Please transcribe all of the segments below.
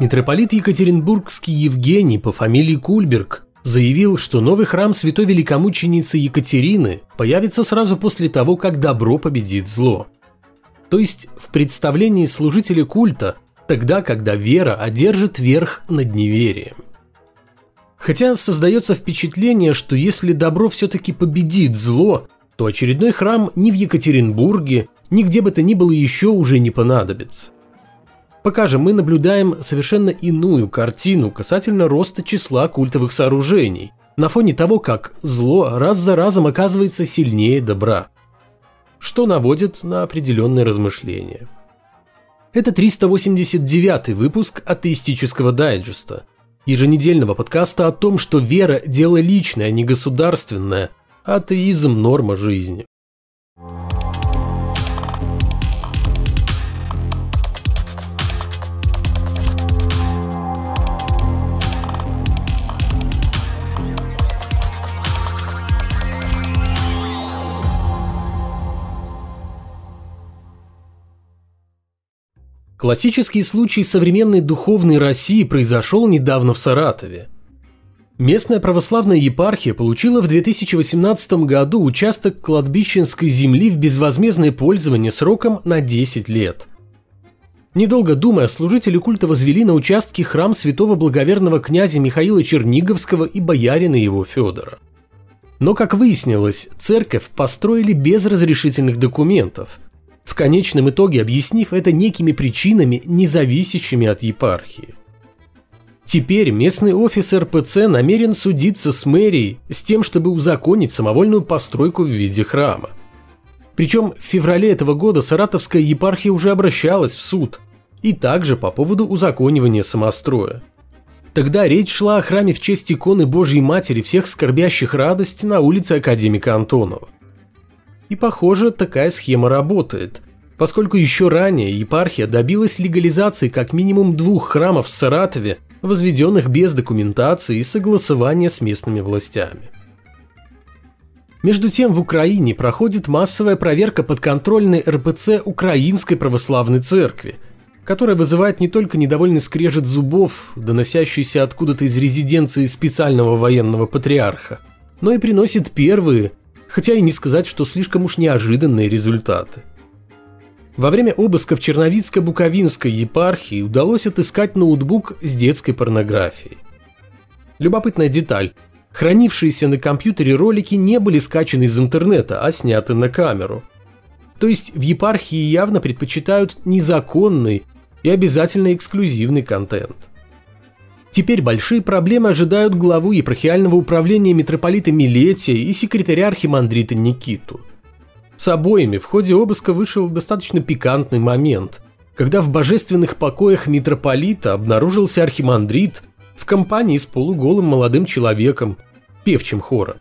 Митрополит Екатеринбургский Евгений по фамилии Кульберг заявил, что новый храм святой великомученицы Екатерины появится сразу после того, как добро победит зло. То есть в представлении служителя культа тогда, когда вера одержит верх над неверием. Хотя создается впечатление, что если добро все-таки победит зло, то очередной храм ни в Екатеринбурге, ни где бы то ни было еще уже не понадобится. Пока же мы наблюдаем совершенно иную картину касательно роста числа культовых сооружений, на фоне того, как зло раз за разом оказывается сильнее добра, что наводит на определенные размышления. Это 389 выпуск атеистического дайджеста, еженедельного подкаста о том, что вера – дело личное, а не государственное, атеизм – норма жизни. Классический случай современной духовной России произошел недавно в Саратове. Местная православная епархия получила в 2018 году участок кладбищенской земли в безвозмездное пользование сроком на 10 лет. Недолго думая, служители культа возвели на участке храм святого благоверного князя Михаила Черниговского и боярина его Федора. Но, как выяснилось, церковь построили без разрешительных документов – в конечном итоге объяснив это некими причинами, не зависящими от епархии. Теперь местный офис РПЦ намерен судиться с мэрией с тем, чтобы узаконить самовольную постройку в виде храма. Причем в феврале этого года Саратовская епархия уже обращалась в суд, и также по поводу узаконивания самостроя. Тогда речь шла о храме в честь иконы Божьей Матери всех скорбящих радости на улице Академика Антонова. И похоже, такая схема работает, поскольку еще ранее епархия добилась легализации как минимум двух храмов в Саратове, возведенных без документации и согласования с местными властями. Между тем в Украине проходит массовая проверка подконтрольной РПЦ Украинской Православной Церкви, которая вызывает не только недовольный скрежет зубов, доносящийся откуда-то из резиденции специального военного патриарха, но и приносит первые, хотя и не сказать, что слишком уж неожиданные результаты. Во время обыска в Черновицко-Буковинской епархии удалось отыскать ноутбук с детской порнографией. Любопытная деталь. Хранившиеся на компьютере ролики не были скачаны из интернета, а сняты на камеру. То есть в епархии явно предпочитают незаконный и обязательно эксклюзивный контент. Теперь большие проблемы ожидают главу епархиального управления митрополита Милетия и секретаря архимандрита Никиту. С обоими в ходе обыска вышел достаточно пикантный момент, когда в божественных покоях митрополита обнаружился архимандрит в компании с полуголым молодым человеком, певчим хора.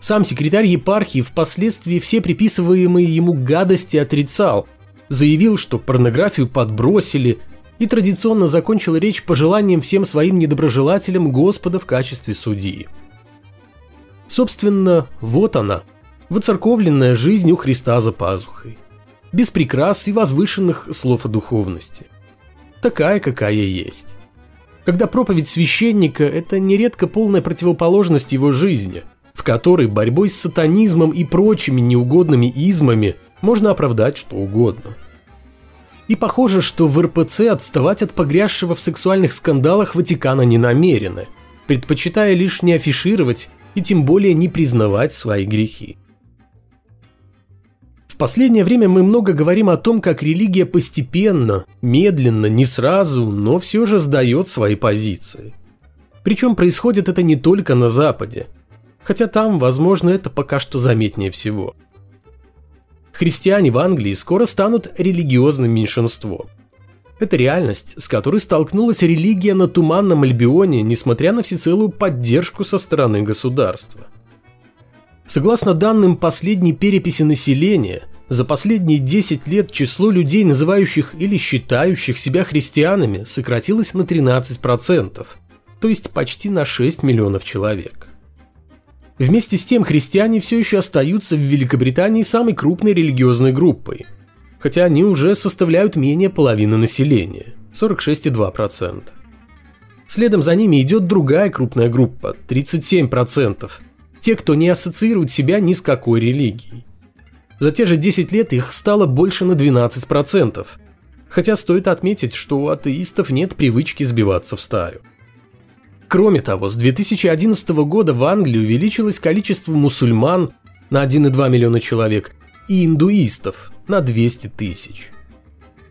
Сам секретарь епархии впоследствии все приписываемые ему гадости отрицал, заявил, что порнографию подбросили и традиционно закончил речь пожеланием всем своим недоброжелателям Господа в качестве судьи. Собственно, вот она, воцерковленная жизнь у Христа за пазухой, без прикрас и возвышенных слов о духовности. Такая, какая есть. Когда проповедь священника – это нередко полная противоположность его жизни, в которой борьбой с сатанизмом и прочими неугодными измами можно оправдать что угодно – и похоже, что в РПЦ отставать от погрязшего в сексуальных скандалах Ватикана не намерены, предпочитая лишь не афишировать и тем более не признавать свои грехи. В последнее время мы много говорим о том, как религия постепенно, медленно, не сразу, но все же сдает свои позиции. Причем происходит это не только на Западе, хотя там, возможно, это пока что заметнее всего – христиане в Англии скоро станут религиозным меньшинством. Это реальность, с которой столкнулась религия на Туманном Альбионе, несмотря на всецелую поддержку со стороны государства. Согласно данным последней переписи населения, за последние 10 лет число людей, называющих или считающих себя христианами, сократилось на 13%, то есть почти на 6 миллионов человек. Вместе с тем христиане все еще остаются в Великобритании самой крупной религиозной группой, хотя они уже составляют менее половины населения – 46,2%. Следом за ними идет другая крупная группа – 37%. Те, кто не ассоциирует себя ни с какой религией. За те же 10 лет их стало больше на 12%. Хотя стоит отметить, что у атеистов нет привычки сбиваться в стаю. Кроме того, с 2011 года в Англии увеличилось количество мусульман на 1,2 миллиона человек и индуистов на 200 тысяч.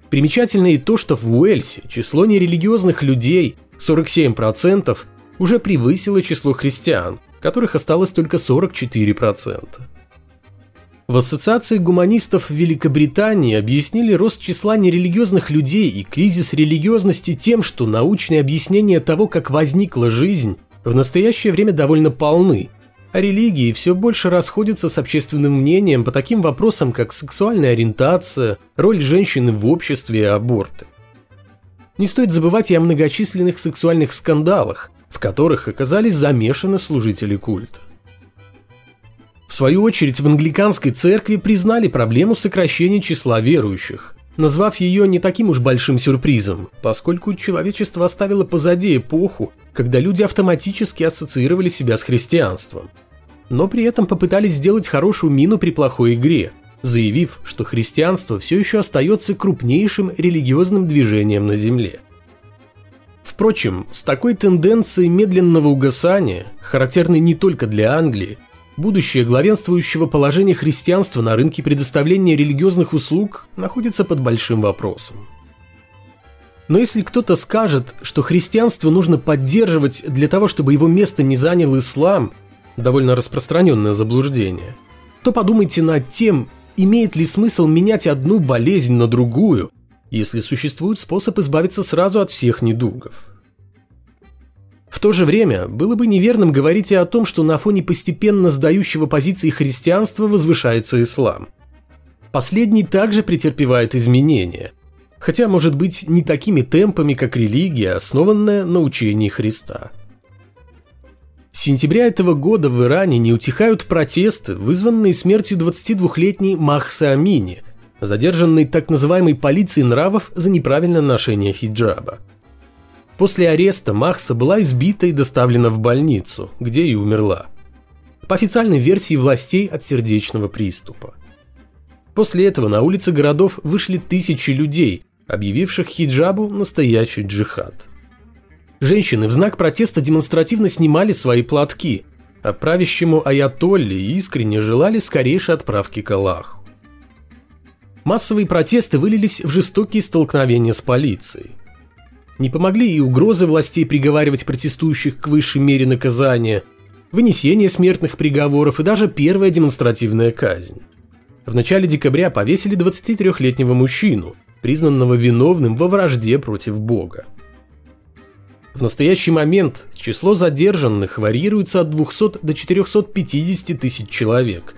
Примечательно и то, что в Уэльсе число нерелигиозных людей 47% уже превысило число христиан, которых осталось только 44%. В Ассоциации гуманистов Великобритании объяснили рост числа нерелигиозных людей и кризис религиозности тем, что научные объяснения того, как возникла жизнь, в настоящее время довольно полны, а религии все больше расходятся с общественным мнением по таким вопросам, как сексуальная ориентация, роль женщины в обществе и аборты. Не стоит забывать и о многочисленных сексуальных скандалах, в которых оказались замешаны служители культа. Свою очередь в англиканской церкви признали проблему сокращения числа верующих, назвав ее не таким уж большим сюрпризом, поскольку человечество оставило позади эпоху, когда люди автоматически ассоциировали себя с христианством. Но при этом попытались сделать хорошую мину при плохой игре, заявив, что христианство все еще остается крупнейшим религиозным движением на Земле. Впрочем, с такой тенденцией медленного угасания, характерной не только для Англии, Будущее главенствующего положения христианства на рынке предоставления религиозных услуг находится под большим вопросом. Но если кто-то скажет, что христианство нужно поддерживать для того, чтобы его место не занял ислам, довольно распространенное заблуждение, то подумайте над тем, имеет ли смысл менять одну болезнь на другую, если существует способ избавиться сразу от всех недугов. В то же время было бы неверным говорить и о том, что на фоне постепенно сдающего позиции христианства возвышается ислам. Последний также претерпевает изменения, хотя, может быть, не такими темпами, как религия, основанная на учении Христа. С сентября этого года в Иране не утихают протесты, вызванные смертью 22-летней Махса Амини, задержанной так называемой полицией нравов за неправильное ношение хиджаба. После ареста Махса была избита и доставлена в больницу, где и умерла. По официальной версии властей от сердечного приступа. После этого на улицы городов вышли тысячи людей, объявивших хиджабу настоящий джихад. Женщины в знак протеста демонстративно снимали свои платки, а правящему аятолле искренне желали скорейшей отправки к Аллаху. Массовые протесты вылились в жестокие столкновения с полицией. Не помогли и угрозы властей приговаривать протестующих к высшей мере наказания, вынесение смертных приговоров и даже первая демонстративная казнь. В начале декабря повесили 23-летнего мужчину, признанного виновным во вражде против Бога. В настоящий момент число задержанных варьируется от 200 до 450 тысяч человек.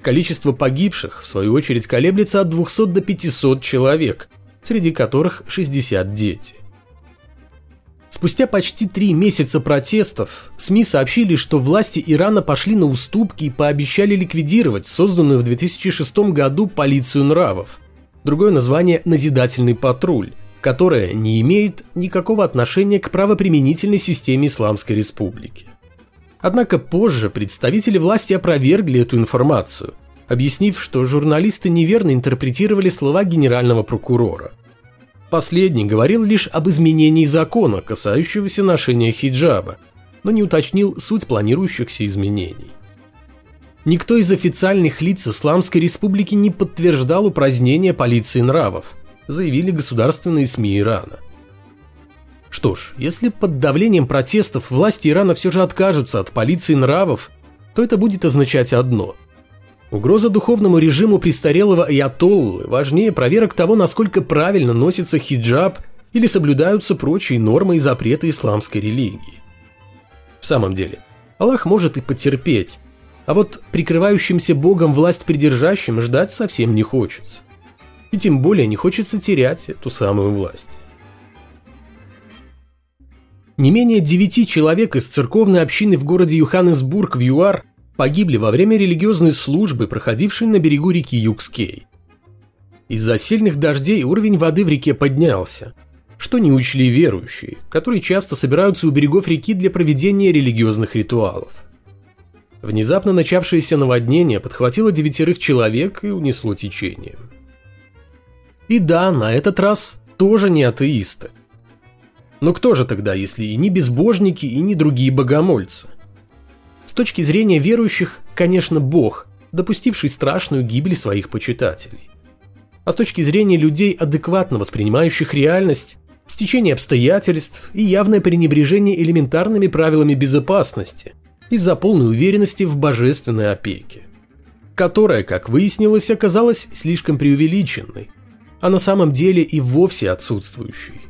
Количество погибших, в свою очередь, колеблется от 200 до 500 человек, среди которых 60 дети. Спустя почти три месяца протестов СМИ сообщили, что власти Ирана пошли на уступки и пообещали ликвидировать созданную в 2006 году полицию нравов. Другое название – «Назидательный патруль», которая не имеет никакого отношения к правоприменительной системе Исламской Республики. Однако позже представители власти опровергли эту информацию, объяснив, что журналисты неверно интерпретировали слова генерального прокурора. Последний говорил лишь об изменении закона, касающегося ношения хиджаба, но не уточнил суть планирующихся изменений. Никто из официальных лиц Исламской Республики не подтверждал упразднение полиции нравов, заявили государственные СМИ Ирана. Что ж, если под давлением протестов власти Ирана все же откажутся от полиции нравов, то это будет означать одно – Угроза духовному режиму престарелого аятоллы важнее проверок того, насколько правильно носится хиджаб или соблюдаются прочие нормы и запреты исламской религии. В самом деле, Аллах может и потерпеть, а вот прикрывающимся Богом власть придержащим ждать совсем не хочется. И тем более не хочется терять эту самую власть. Не менее девяти человек из церковной общины в городе Юханнесбург в ЮАР погибли во время религиозной службы, проходившей на берегу реки Юкскей. Из-за сильных дождей уровень воды в реке поднялся. что не учли верующие, которые часто собираются у берегов реки для проведения религиозных ритуалов. Внезапно начавшееся наводнение подхватило девятерых человек и унесло течением. И да, на этот раз тоже не атеисты. Но кто же тогда, если и не безбожники, и не другие богомольцы? С точки зрения верующих, конечно, Бог, допустивший страшную гибель своих почитателей. А с точки зрения людей, адекватно воспринимающих реальность, стечение обстоятельств и явное пренебрежение элементарными правилами безопасности из-за полной уверенности в божественной опеке, которая, как выяснилось, оказалась слишком преувеличенной, а на самом деле и вовсе отсутствующей.